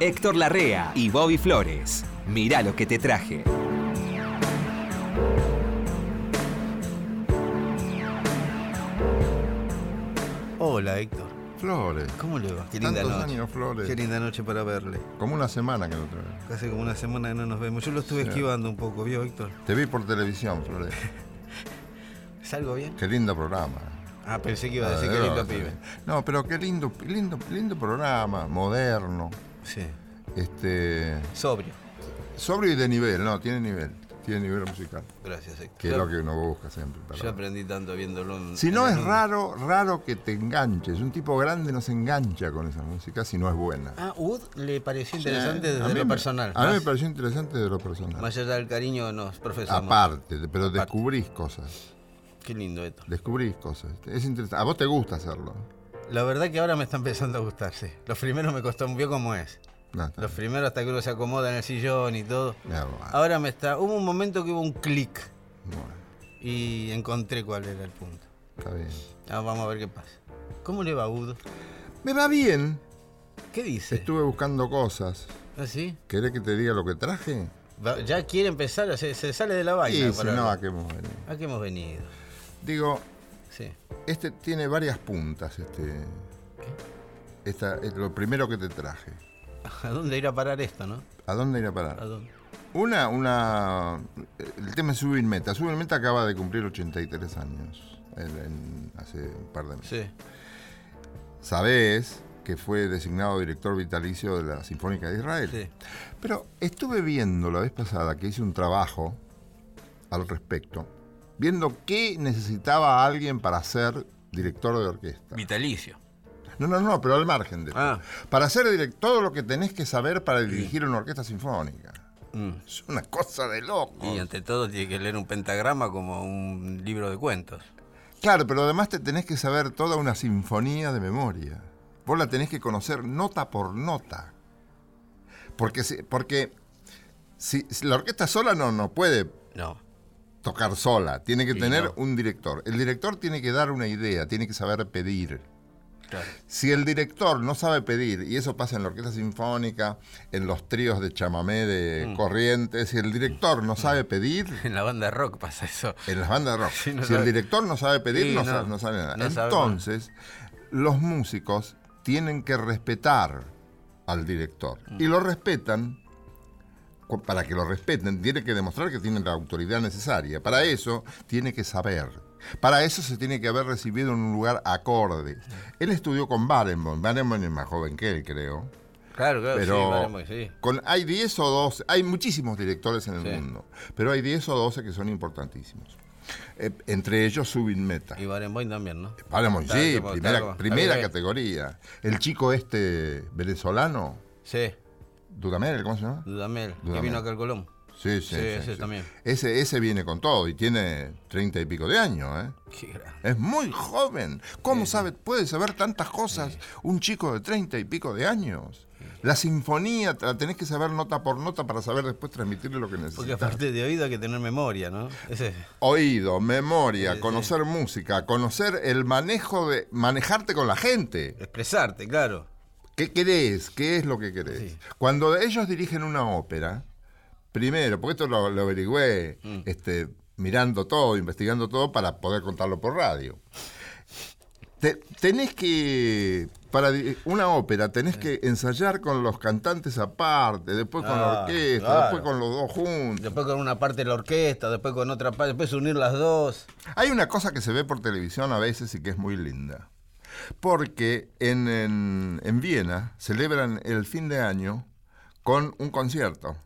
Héctor Larrea y Bobby Flores. Mirá lo que te traje. Hola Héctor, Flores. ¿cómo le va? Qué linda Tantos noche. años, Flores. Qué linda noche para verle. Como una semana que no te veo. Hace como una semana que no nos vemos. Yo lo estuve Sí. esquivando un poco, ¿vio Héctor? Te vi por televisión, Flores. ¿Salgo bien? Qué lindo programa. Ah, pensé que iba a decir Ah, qué de lindo pibe. No, pero qué lindo, lindo, lindo programa, moderno, Sí. este, Sobrio. sobrio y de nivel, no, tiene nivel, tiene nivel musical, Gracias Héctor. que es lo que uno busca siempre. para- Yo aprendí tanto viéndolo. en- Si no en es raro, raro que te enganches. Un tipo grande no se engancha con esa música si no es buena. Ah, Wood le pareció interesante Sí, desde lo me- personal. A mí me pareció interesante de lo personal. más allá del cariño que nos profesamos. Aparte, pero descubrís cosas. Qué lindo Héctor. Descubrís cosas. Es interesante. A vos te gusta hacerlo. La verdad que ahora me está empezando a gustar, sí. Los primeros me costó un vio cómo es. No, Los primeros hasta que uno se acomoda en el sillón y todo. Bueno, Ahora me está. Hubo un momento que hubo un clic bueno, y encontré cuál era el punto. está bien. Ah, vamos a ver qué pasa. ¿Cómo le va, Udo? Me va bien. ¿Qué dice? Estuve buscando cosas. ¿Ah, sí? ¿Querés que te diga lo que traje? Ya quiere empezar, se, se sale de la vaina. Y si no, ¿a qué hemos venido? ¿A qué hemos venido? Digo, Sí. este tiene varias puntas. Este, esta, es lo primero que te traje. ¿A dónde ir a parar esto, no? ¿A dónde ir a ¿A parar? dónde? Una, una. El tema es Subin Meta. Subin Meta acaba de cumplir 83 años. en- en- hace un par de meses. Sí. Sabés que fue designado director vitalicio de la Sinfónica de Israel. Sí. Pero estuve viendo la vez pasada que hice un trabajo al respecto, viendo qué necesitaba alguien para ser director de orquesta. Vitalicio. No, no, no, pero al margen de eso. Ah. Para ser director, todo lo que tenés que saber para dirigir una orquesta sinfónica. Mm. Es una cosa de loco. Y ante todo tiene que leer un pentagrama como un libro de cuentos. Claro, pero además te tenés que saber toda una sinfonía de memoria. Vos la tenés que conocer nota por nota. Porque, si, porque si, si la orquesta sola no, no puede No. Tocar sola, tiene que tener no. un director. El director tiene que dar una idea, tiene que saber pedir. Claro. Si el director no sabe pedir, y eso pasa en la orquesta sinfónica, en los tríos de chamamé de Mm. corrientes, si el director no sabe pedir, En la banda de rock pasa eso. en las bandas de rock, Sí, no si el director no sabe pedir, Sí, no, no. sabe, no sabe nada. Entonces, los músicos tienen que respetar al director. Mm. Y lo respetan, para que lo respeten, tiene que demostrar que tienen la autoridad necesaria. Para eso, tiene que saber. Para eso se tiene que haber recibido en un lugar acorde. Él estudió con Barenboim. Barenboim es más joven que él, creo. Claro, claro, Pero sí, veremos, sí. con, hay 10 o 12, hay muchísimos directores en el Sí. mundo, pero hay 10 o 12 que son importantísimos. Eh, entre ellos Subin Meta. Y Barenboim también, ¿no? Barenboim, sí, primera, primera categoría. El chico este venezolano, Sí, Dudamel, ¿cómo se llama? Dudamel, que vino acá al Colón. Sí, sí, Sí, ese también. Ese, ese viene con todo y tiene treinta y pico de años, ¿eh? Qué grande. Es muy joven. ¿Cómo sabe, puede saber tantas cosas un chico de treinta y pico de años? La sinfonía la tenés que saber nota por nota para saber después transmitirle lo que Porque necesitas. aparte de oído hay que tener memoria, ¿no? Ese, Oído, memoria, conocer música, conocer el manejo de manejarte con la gente. expresarte, claro. ¿Qué querés? ¿Qué es lo que querés? Sí. Cuando ellos dirigen una ópera, primero, porque esto lo, lo averigüé Mm. este, mirando todo, investigando todo para poder contarlo por radio. Te- tenés que, para una ópera, tenés que ensayar con los cantantes aparte, después con la Ah, orquesta, claro. después con los dos juntos. Después con una parte de la orquesta, después con otra parte, después unir las dos. Hay una cosa que se ve por televisión a veces y que es muy linda. Porque en, en- en Viena celebran el fin de año con un concierto.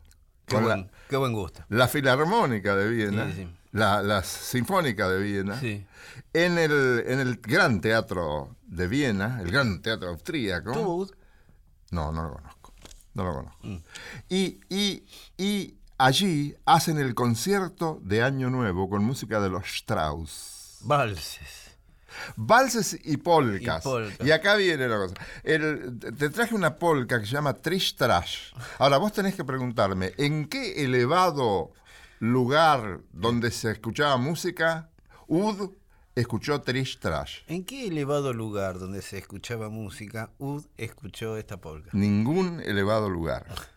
Qué Con buen, la, qué buen gusto. la Filarmónica de Viena, Sí, sí. La, la Sinfónica de Viena, Sí. en, el, en el Gran Teatro de Viena, el Gran Teatro Austríaco. ¿Tuvo Ud? No, no lo conozco. No lo conozco. Mm. Y, y, y allí hacen el concierto de Año Nuevo con música de los Strauss. Valses. Valses y polcas. Y polcas. Y acá viene la cosa. El- te traje una polca que se llama Trish Trash. Ahora, vos tenés que preguntarme, ¿en qué elevado lugar donde se escuchaba música, Ud escuchó Trish Trash. ¿En qué elevado lugar donde se escuchaba música Ud escuchó esta polka? Ningún elevado lugar.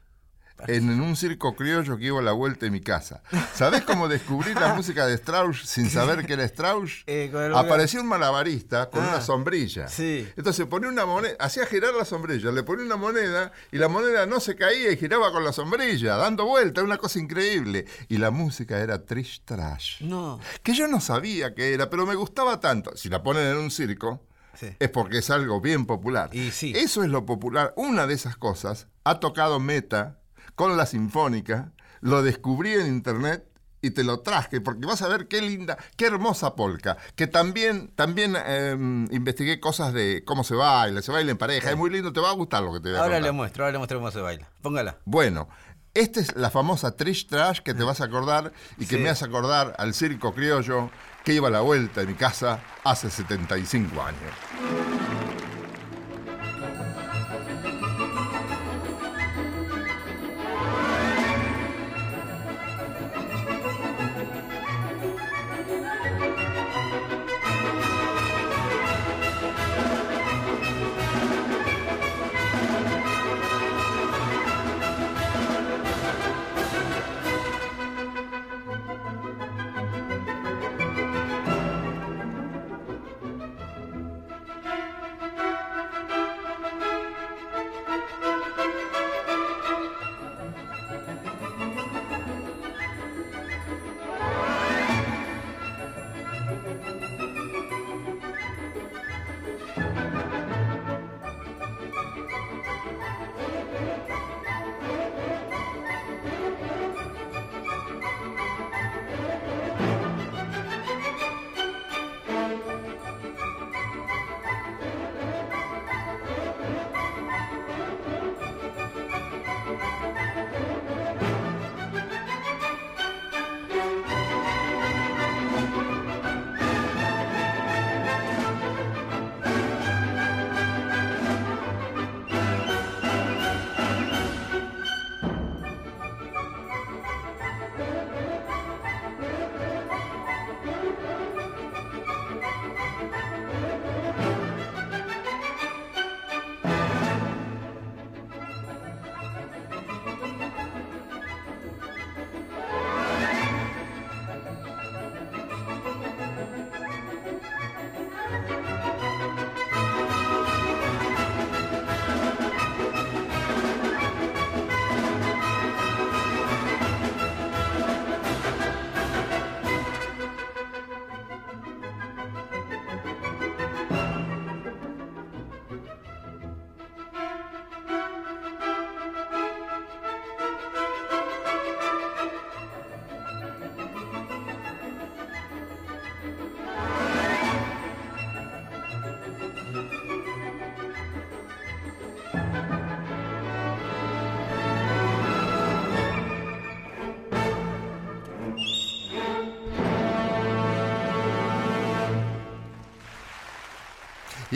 En, en un circo criollo que iba a la vuelta de mi casa. ¿Sabés cómo descubrí la música de Strauss sin saber que era Strauss? Eh, Apareció un malabarista con Ah, una sombrilla. sí. Entonces ponía una moneda, hacía girar la sombrilla, le ponía una moneda y la moneda no se caía y giraba con la sombrilla, dando vuelta, una cosa increíble. Y la música era Trish Trash. No. Que yo no sabía que era, pero me gustaba tanto. Si la ponen en un circo, Sí. es porque es algo bien popular. Y sí. Eso es lo popular. Una de esas cosas ha tocado Meta con la Sinfónica, lo descubrí en internet y te lo traje, porque vas a ver qué linda, qué hermosa polka. Que también, también eh, investigué cosas de cómo se baila, se baila en pareja. Es muy lindo, te va a gustar lo que te voy a Ahora contar. le muestro, ahora le muestro cómo se baila. Póngala. Bueno, esta es la famosa Trish Trash que te vas a acordar y que Sí. me hace acordar al circo criollo que iba a la vuelta de mi casa hace 75 años.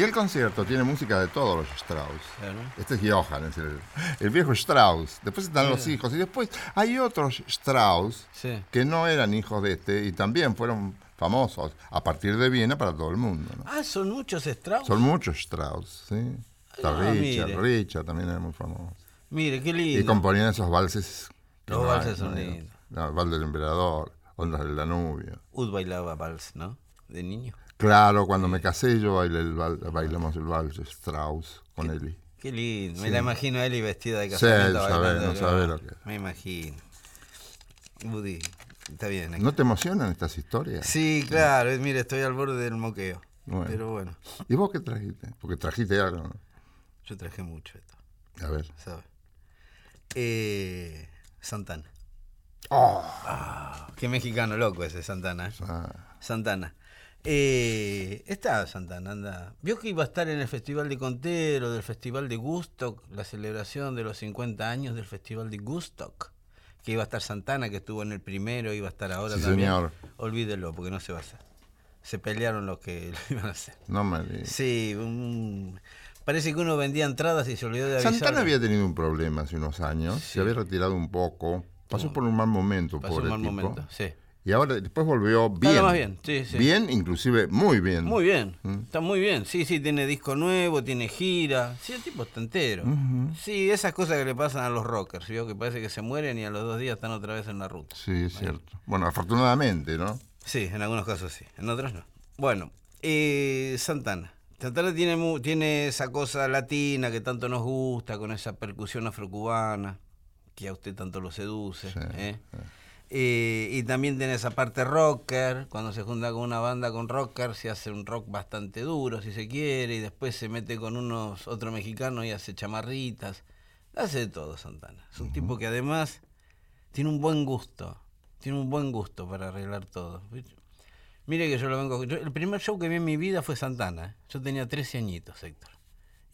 Y el concierto tiene música de todos los Strauss. Claro. Este es Johann, es el, el viejo Strauss. Después están los hijos. Y después hay otros Strauss Sí. que no eran hijos de este y también fueron famosos a partir de Viena para todo el mundo. ¿no? Ah, son muchos Strauss. Son muchos Strauss, ¿sí? Está Ah, Richard, mire. Richard también era muy famoso. Mire, qué Y lindo. componían esos valses. Los no valses hay, son ¿no? lindos. No, Vals del Emperador, Ondas del Danubio. Ud bailaba vals, ¿no? De niño. Claro, cuando me casé yo bailé el val- bailamos el vals Strauss con Eli. Qué lindo. Me la imagino a Eli vestida de Sí, casamiento. sabe, bailando no sabe lo que- Me imagino. Woody, está bien. aquí. ¿No te emocionan estas historias? Sí, claro. Mire, estoy al borde del moqueo. Bueno. Pero bueno, ¿Y vos qué trajiste? Porque trajiste algo, ¿no? yo traje mucho esto, A ver. ¿sabes? Eh, Santana. Oh. Ah, qué mexicano loco ese Santana. ¿eh? Ah, Santana. Eh, está Santana, anda. Vio que iba a estar en el Festival de Contero, del Festival de Gustock, la celebración de los 50 años del Festival de Gustock. Que iba a estar Santana, que estuvo en el primero, iba a estar ahora Sí, también. señor. Olvídelo, porque no se va a hacer. Se pelearon los que lo iban a hacer. no me. Sí, parece que uno vendía entradas y se olvidó de avisar. Santana había tenido un problema hace unos años, Sí. se había retirado un poco, pasó por un mal momento, Pasó pobre un mal tipo. momento, sí. Y ahora después volvió bien. Está más bien, sí, sí. Bien, inclusive muy bien. Muy bien, Mm. está muy bien. Sí, sí, tiene disco nuevo, tiene gira. Sí, el tipo está entero. Sí, esas cosas que le pasan a los rockers, ¿vio? que parece que se mueren y a los dos días están otra vez en la ruta. Sí, es cierto. Bueno, afortunadamente, ¿no? Sí, en algunos casos sí, en otros no. Bueno, eh, Santana. Santana tiene, tiene esa cosa latina que tanto nos gusta, con esa percusión afrocubana, que a usted tanto lo seduce. Sí, ¿eh? Eh, y también tiene esa parte rocker, cuando se junta con una banda con rocker, se hace un rock bastante duro, si se quiere, y después se mete con unos otro mexicano y hace chamarritas. Hace de todo Santana. Es un tipo que además tiene un buen gusto, tiene un buen gusto para arreglar todo. Mire que yo lo vengo. yo- el primer show que vi en mi vida fue Santana. ¿eh? Yo tenía 13 añitos, Héctor.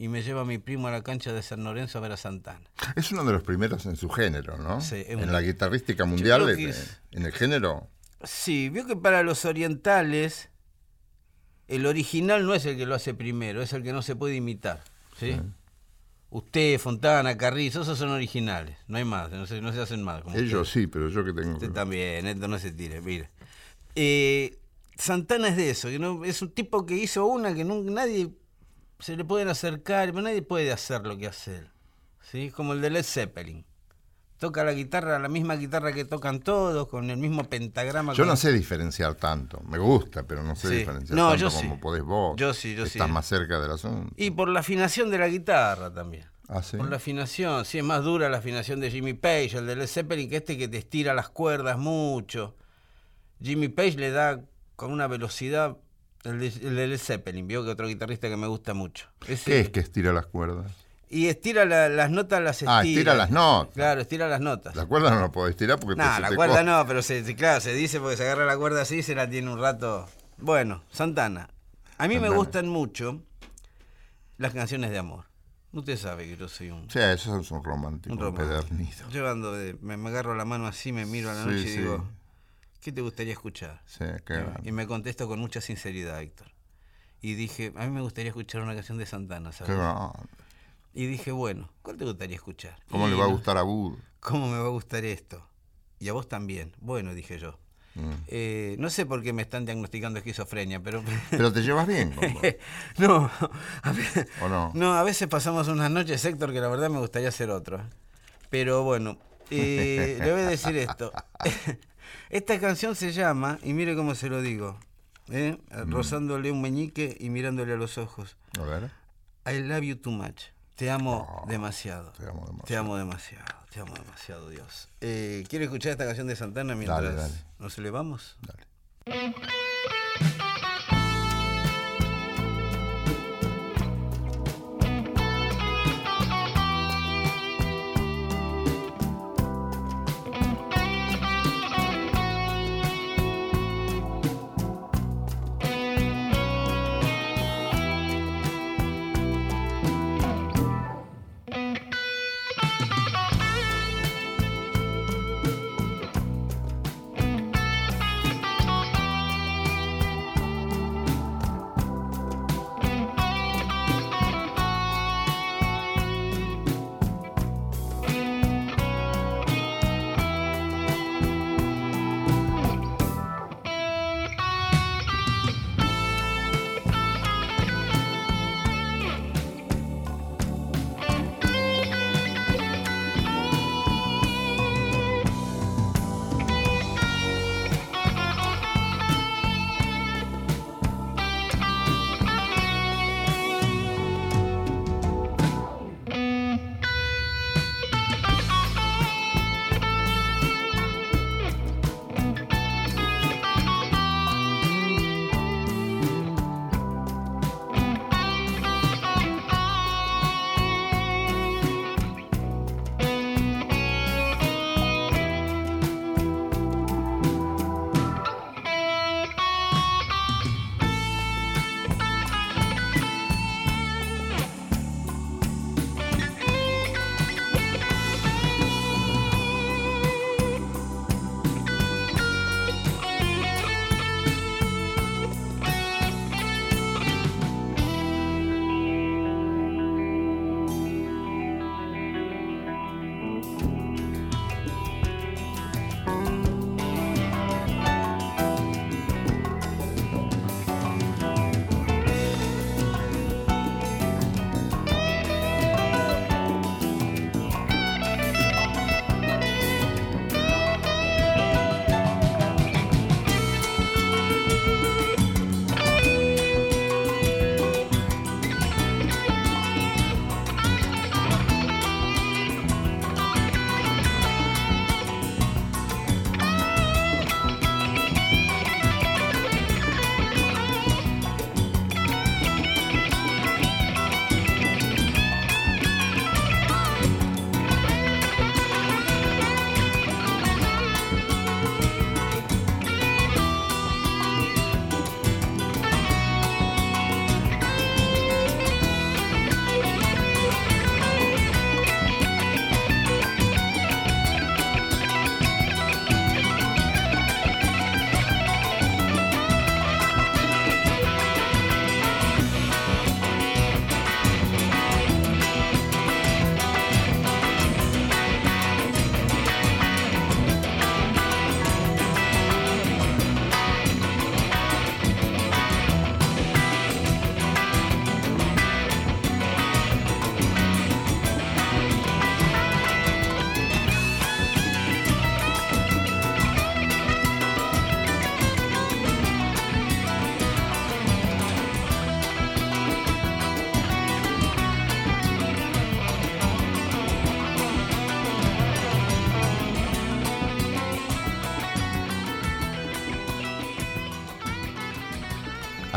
Y me lleva mi primo a la cancha de San Lorenzo a ver a Santana. Es uno de los primeros en su género, ¿no? Sí, en un- la guitarrística mundial, en, es- en el género. Sí, vio que para los orientales el original no es el que lo hace primero, es el que no se puede imitar. ¿sí? Usted, Fontana, Carrizo, esos son originales. No hay más, no se, no se hacen más. como Ellos usted. sí, pero yo que tengo. Usted también, esto no se tire, mire. Eh, Santana es de eso, que no, es un tipo que hizo una que nunca, nadie se le pueden acercar, pero nadie puede hacer lo que hace él. ¿sí? Como el de Led Zeppelin. Toca la guitarra, la misma guitarra que tocan todos, con el mismo pentagrama. Yo no sé diferenciar tanto. Me gusta, pero no sé Sí. diferenciar No, tanto yo como sí. podés vos. Yo sí, yo sí. Estás más cerca del asunto. Y por la afinación de la guitarra también. Ah, sí. Por la afinación, sí, es más dura la afinación de Jimmy Page, el de Led Zeppelin, que este que te estira las cuerdas mucho. Jimmy Page le da con una velocidad, el de, el de Led Zeppelin, vio que otro guitarrista que me gusta mucho. Ese- ¿Qué es que estira las cuerdas? Y estira la- las notas, las estira. Ah, estira las notas. Claro, estira las notas. La cuerda no la podés tirar porque te- No, la te cuerda no, pero se, claro, se dice porque se agarra la cuerda así y se la tiene un rato. Bueno, Santana. A mí me gustan mucho las canciones de amor. Usted sabe que yo soy un, Sí, son románticos, un romántico. empedernidos. Yo ando de- me, me agarro la mano así, me miro a la Sí, noche y sí. digo, ¿qué te gustaría escuchar? Sí, qué Y- grande. y me contesto con mucha sinceridad, Héctor. Y dije, a mí me gustaría escuchar una canción de Santana, ¿sabes? Y dije, bueno, ¿cuál te gustaría escuchar? ¿Cómo Y le va a gustar a Bud? ¿Cómo me va a gustar esto? Y a vos también. Bueno, dije yo. Mm. Eh, no sé por qué me están diagnosticando esquizofrenia, pero... Pero te llevas bien no, a ¿o no? no, a veces pasamos unas noches, Héctor, que la verdad me gustaría hacer otro. ¿eh? Pero bueno, eh, le voy a decir esto. Esta canción se llama, y mire cómo se lo digo, ¿eh? Mm. rozándole un meñique y mirándole a los ojos. A ver. I love you too much. Te amo Oh, demasiado. te amo demasiado. Te amo demasiado. Te amo demasiado, Dios. Eh, ¿Quiere escuchar esta canción de Santana mientras Dale, dale. nos elevamos? Dale.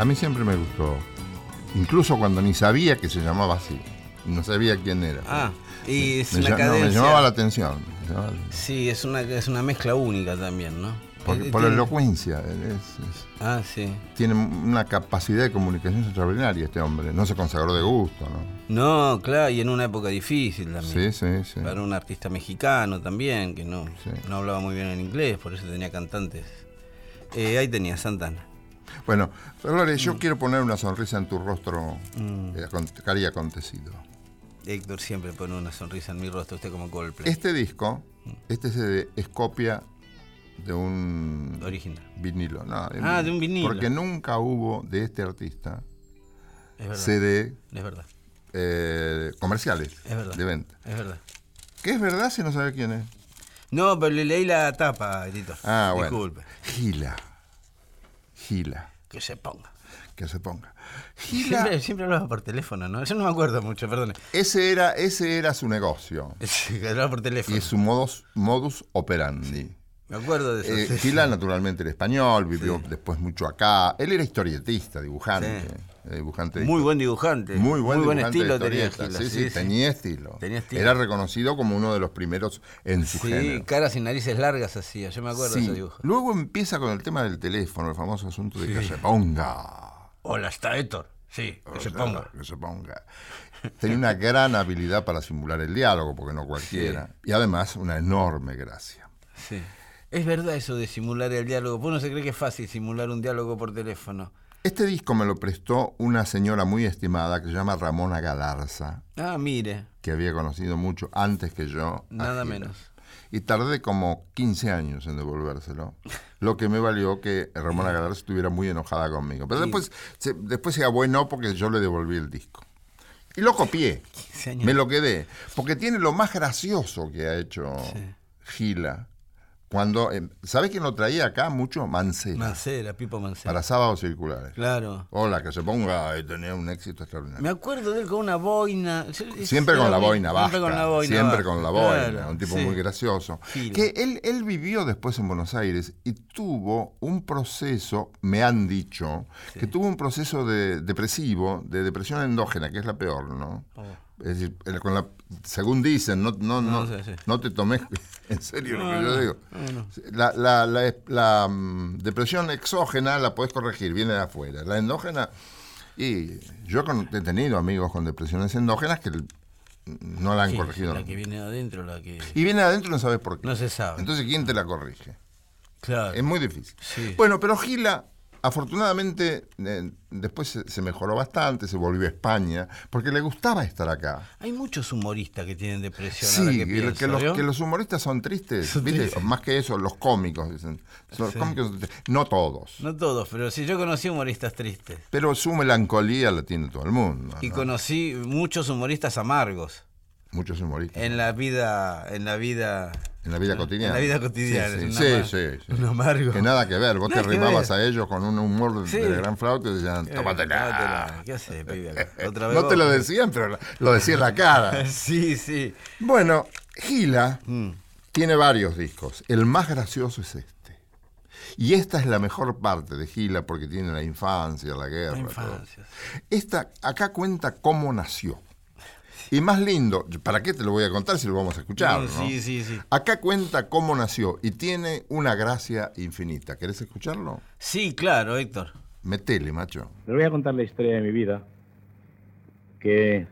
A mí siempre me gustó. Incluso cuando ni sabía que se llamaba así. No sabía quién era. Ah, y es me, una no, cadencia. me llamaba la atención. me llamaba la atención. Sí, es una, es una mezcla única también, ¿no? Por, Eh, por la tiene- elocuencia. es- es- Ah, sí. tiene una capacidad de comunicación extraordinaria este hombre. No se consagró de gusto, ¿no? No, claro, y en una época difícil también. Sí, sí, sí. Para un artista mexicano también, que no, Sí. no hablaba muy bien en inglés, por eso tenía cantantes. Eh, ahí tenía Santana. Bueno, Dolores, Mm. yo quiero poner una sonrisa en tu rostro, eh, acon- cari acontecido. Héctor siempre pone una sonrisa en mi rostro, usted como Coldplay. Este disco, este CD, es copia de un Original. vinilo. No, Ah, de un vinilo. Porque nunca hubo de este artista Es verdad. CD Es verdad. eh, comerciales Es verdad. de venta. Es verdad. ¿Qué es verdad si no sabe quién es? No, pero le leí la tapa, editor. Ah, bueno. Disculpe. Gila. Gila. Que se ponga. Que se ponga. Gila. Siempre, siempre hablaba por teléfono, ¿no? Yo no me acuerdo mucho, perdone. Ese era, ese era su negocio. Sí, que hablaba por teléfono. Y su modus, modus operandi. Me acuerdo de eso. Eh, sí, Gila naturalmente era español, vivió después mucho acá. Él era historietista, dibujante. Sí. eh, dibujante Muy buen dibujante. Muy buen, dibujante estilo de tenía. Gila. Sí, sí, tenía estilo. Tenía estilo. Era reconocido como uno de los primeros en su Sí, género. caras y narices largas hacía, yo me acuerdo de Sí. ese dibujo. Luego empieza con el tema del teléfono, el famoso asunto de que se ponga. Hola, está Héctor. Sí, que se ponga. Que se ponga. Tenía una gran habilidad para simular el diálogo, porque no cualquiera. Y además una enorme gracia. Sí. Es verdad eso de simular el diálogo. Pues uno se cree que es fácil simular un diálogo por teléfono. Este disco me lo prestó una señora muy estimada que se llama Ramona Galarza, Ah, mire. que había conocido mucho antes que yo. Nada menos. Y tardé como 15 años en devolvérselo, lo que me valió que Ramona Galarza estuviera muy enojada conmigo. Pero Sí. después se, después se bueno porque yo le devolví el disco. Y lo copié, 15 años. me lo quedé, porque tiene lo más gracioso que ha hecho Gila. Cuando, eh, ¿Sabes quién lo traía acá mucho? Mancera, Mancera, Pipo Mancera. para sábados circulares. Claro. Hola, que se ponga y tenía un éxito extraordinario. Me acuerdo de él con una boina. Siempre con la boina, Siempre basta. con la boina. Siempre con la boina, Claro, un tipo sí. muy gracioso. Que él, él vivió después en Buenos Aires y tuvo un proceso, me han dicho, que tuvo un proceso de depresivo, de depresión endógena, que es la peor, ¿no? Oh. Es decir, el- con la, según dicen, no, no, no, No, sí, sí. no te tomes en serio lo que yo digo. La, la- la- la, mm, depresión exógena la puedes corregir, viene de afuera. La endógena, y yo con- he tenido amigos con depresiones endógenas que no la han Sí, corregido. La que viene de adentro, la que. Y viene adentro y no sabes por qué. No se sabe. Entonces, ¿quién te la corrige? Claro. Es muy difícil. Bueno, pero Gila, afortunadamente, eh, después se, se mejoró bastante, se volvió a España, porque le gustaba estar acá. Hay muchos humoristas que tienen depresión. Sí, ahora que, que, pienso, que los, ¿vio? que los humoristas son tristes, Son ¿viste? tristes. Más que eso, los cómicos, dicen. Los Sí. cómicos no todos. No todos, pero sí, yo conocí humoristas tristes. Pero su melancolía la tiene todo el mundo. Y ¿no? conocí muchos humoristas amargos Muchos humoristas. en la vida, en la vida, En la vida cotidiana. en la vida cotidiana. Sí, sí, amar- sí, sí. Un amargo. Que nada que ver. Vos Nada te que arrimabas ver. a ellos con un humor de, Sí. de gran flauta y decían, Eh, tómatela. ¿Qué haces, pibe? acá? Otra vez No te lo decían, pero lo- decía en la cara. sí, sí. Bueno, Gila Mm. tiene varios discos. El más gracioso es este. Y esta es la mejor parte de Gila porque tiene la infancia, la guerra. La todo. infancia. Esta acá cuenta cómo nació. Y más lindo, ¿para qué te lo voy a contar si lo vamos a escuchar? Sí, no? sí, sí, sí. Acá cuenta cómo nació y tiene una gracia infinita. ¿Querés escucharlo? Sí, claro, Héctor. Metele, macho. Les voy a contar la historia de mi vida, que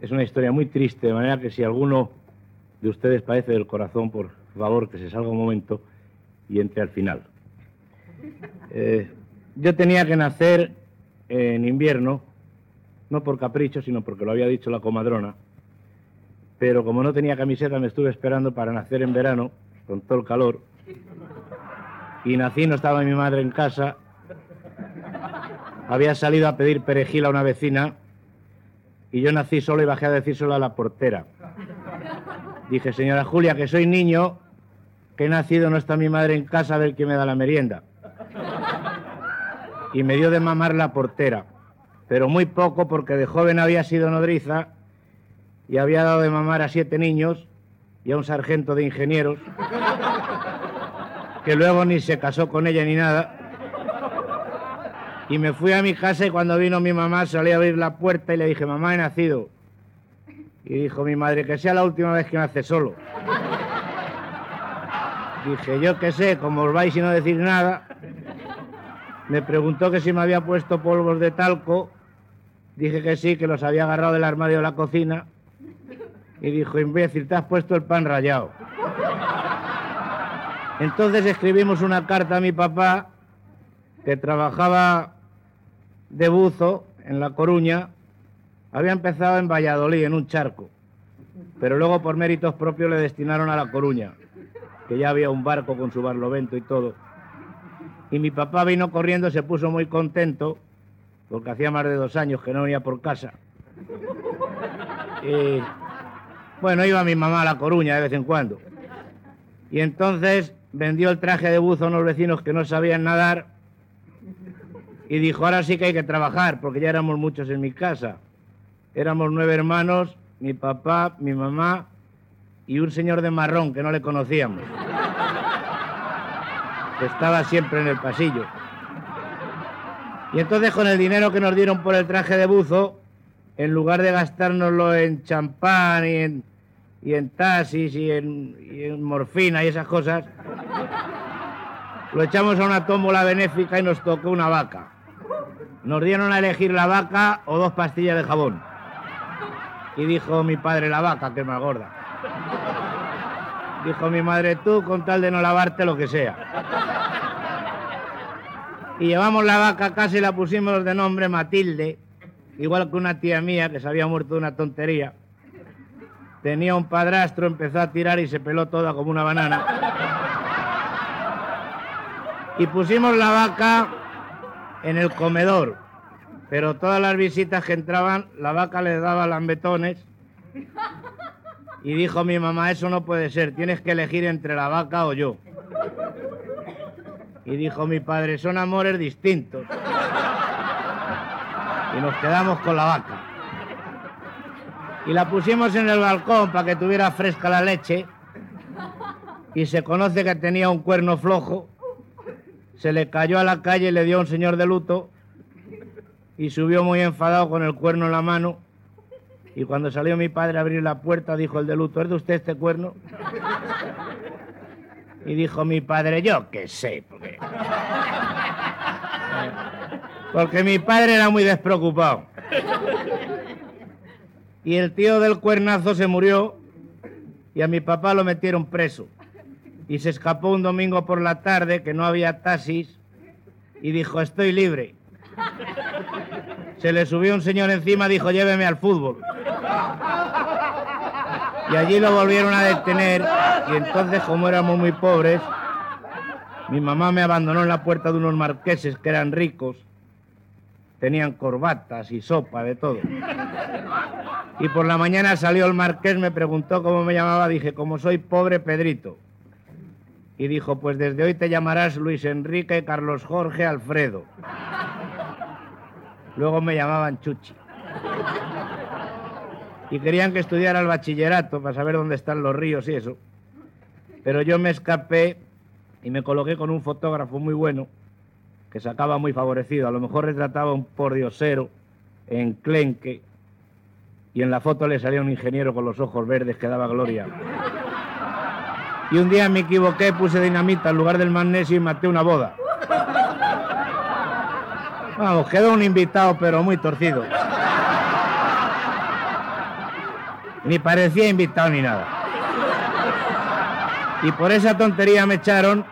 es una historia muy triste, de manera que si alguno de ustedes padece del corazón, por favor, que se salga un momento y entre al final. Eh, yo tenía que nacer en invierno, no por capricho, sino porque lo había dicho la comadrona, pero como no tenía camiseta me estuve esperando para nacer en verano, con todo el calor, y nací, no estaba mi madre en casa, había salido a pedir perejil a una vecina y yo nací solo y bajé a decírselo a la portera. Dije, señora Julia, que soy niño, que he nacido, no está mi madre en casa, a ver quién me da la merienda. Y me dio de mamar la portera, pero muy poco porque de joven había sido nodriza y había dado de mamar a siete niños y a un sargento de ingenieros, que luego ni se casó con ella ni nada. Y me fui a mi casa y cuando vino mi mamá salí a abrir la puerta y le dije, mamá, he nacido. Y dijo mi madre, que sea la última vez que nace solo. Dije, yo qué sé, como os vais y no decir nada. Me preguntó que si me había puesto polvos de talco. Dije que sí, que los había agarrado del armario de la cocina. Y dijo, imbécil, te has puesto el pan rallado. Entonces escribimos una carta a mi papá, que trabajaba de buzo en La Coruña. Había empezado en Valladolid, en un charco. Pero luego por méritos propios le destinaron a La Coruña, que ya había un barco con su barlovento y todo. Y mi papá vino corriendo, se puso muy contento, porque hacía más de dos años que no venía por casa. Y bueno, iba mi mamá a La Coruña de vez en cuando. Y entonces vendió el traje de buzo a unos vecinos que no sabían nadar y dijo, ahora sí que hay que trabajar, porque ya éramos muchos en mi casa. Éramos nueve hermanos, mi papá, mi mamá y un señor de marrón que no le conocíamos. Que estaba siempre en el pasillo. Y entonces con el dinero que nos dieron por el traje de buzo, en lugar de gastárnoslo en champán y en, y en taxis y en, y en morfina y esas cosas, lo echamos a una tómbola benéfica y nos tocó una vaca. Nos dieron a elegir la vaca o dos pastillas de jabón. Y dijo mi padre, la vaca, que es más gorda. Dijo mi madre, tú con tal de no lavarte lo que sea. Y llevamos la vaca y la pusimos de nombre Matilde, igual que una tía mía que se había muerto de una tontería. Tenía un padrastro, empezó a tirar y se peló toda como una banana. Y pusimos la vaca en el comedor, pero todas las visitas que entraban, la vaca les daba lambetones. Y dijo mi mamá, eso no puede ser, tienes que elegir entre la vaca o yo. Y dijo mi padre, son amores distintos. Y nos quedamos con la vaca. Y la pusimos en el balcón para que tuviera fresca la leche. Y se conoce que tenía un cuerno flojo. Se le cayó a la calle y le dio a un señor de luto. Y subió muy enfadado con el cuerno en la mano. Y cuando salió mi padre a abrir la puerta, dijo el de luto, ¿es de usted este cuerno? Y dijo mi padre, yo qué sé, porque... Porque mi padre era muy despreocupado. Y el tío del cuernazo se murió y a mi papá lo metieron preso. Y se escapó un domingo por la tarde, que no había taxis, y dijo, estoy libre. Se le subió un señor encima, dijo, lléveme al fútbol. Y allí lo volvieron a detener, y entonces, como éramos muy pobres, mi mamá me abandonó en la puerta de unos marqueses que eran ricos, tenían corbatas y sopa, de todo. Y por la mañana salió el marqués, me preguntó cómo me llamaba, dije, como soy pobre Pedrito. Y dijo, pues desde hoy te llamarás Luis Enrique Carlos Jorge Alfredo. Luego me llamaban Chuchi. Y querían que estudiara el bachillerato para saber dónde están los ríos y eso. Pero yo me escapé y me coloqué con un fotógrafo muy bueno que sacaba muy favorecido. A lo mejor retrataba un pordiosero enclenque y en la foto le salía un ingeniero con los ojos verdes que daba gloria. Y un día me equivoqué, puse dinamita en lugar del magnesio y maté una boda. Vamos, quedó un invitado pero muy torcido. Ni parecía invitado ni nada. Y por esa tontería me echaron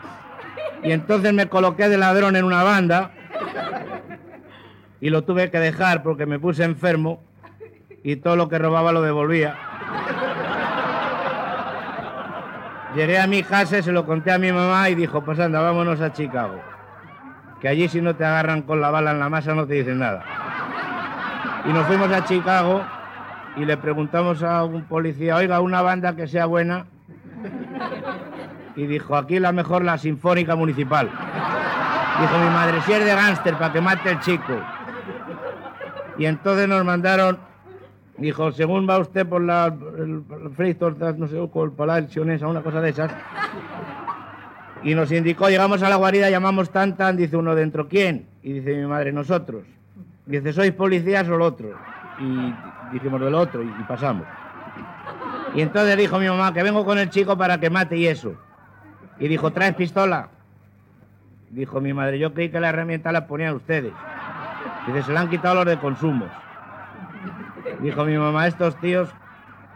y entonces me coloqué de ladrón en una banda y lo tuve que dejar porque me puse enfermo y todo lo que robaba lo devolvía. Llegué a mi casa, se lo conté a mi mamá y dijo, pues anda, vámonos a Chicago. Que allí si no te agarran con la bala en la masa no te dicen nada. Y nos fuimos a Chicago y le preguntamos a un policía, oiga, una banda que sea buena. Y dijo, aquí la mejor la Sinfónica Municipal. Dijo mi madre, si es de gánster, para que mate el chico. Y entonces nos mandaron Dijo, según va usted por la el, el no sé, por la Sionesa, una cosa de esas. Y nos indicó, llegamos a la guarida, llamamos tan tan, dice uno dentro, ¿quién? Y dice mi madre, nosotros. Dice, ¿sois policías o lo otro? Y dijimos del otro y, pasamos. Y entonces dijo mi mamá que vengo con el chico para que mate y eso. Y dijo, ¿traes pistola? Dijo mi madre, yo creí que la herramienta la ponían ustedes. Dice, se la han quitado los de consumos. Dijo mi mamá, estos tíos,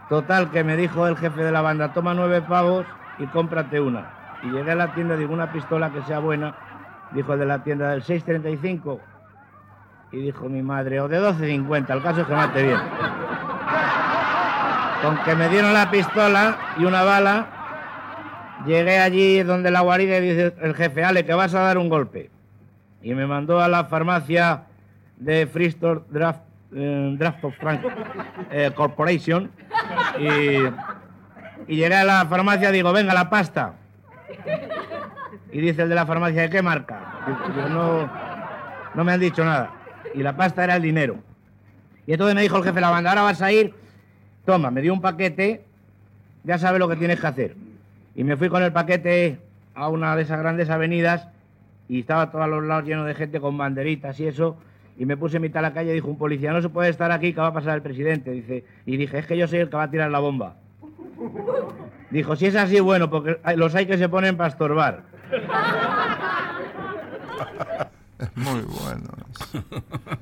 total, que me dijo el jefe de la banda, toma nueve pavos y cómprate una. Y llegué a la tienda, digo, una pistola que sea buena. Dijo de la tienda del 635. Y dijo mi madre, o de 12.50, el caso es que mate bien. Con que me dieron la pistola y una bala, llegué allí donde la guarida y dice el jefe, Ale, que vas a dar un golpe. Y me mandó a la farmacia de Freestore Draft, eh, Draft of Frank eh, Corporation. Y, y llegué a la farmacia y digo, venga, la pasta. Y dice el de la farmacia, ¿de qué marca? No, no me han dicho nada. Y la pasta era el dinero. Y entonces me dijo el jefe de la banda, ahora vas a ir, toma, me dio un paquete, ya sabes lo que tienes que hacer. Y me fui con el paquete a una de esas grandes avenidas y estaba a todos los lados lleno de gente con banderitas y eso. Y me puse en mitad de la calle y dijo un policía, no se puede estar aquí, que va a pasar el presidente. Dice, y dije, es que yo soy el que va a tirar la bomba. Dijo, si es así, bueno, porque los hay que se ponen para estorbar. Es muy bueno.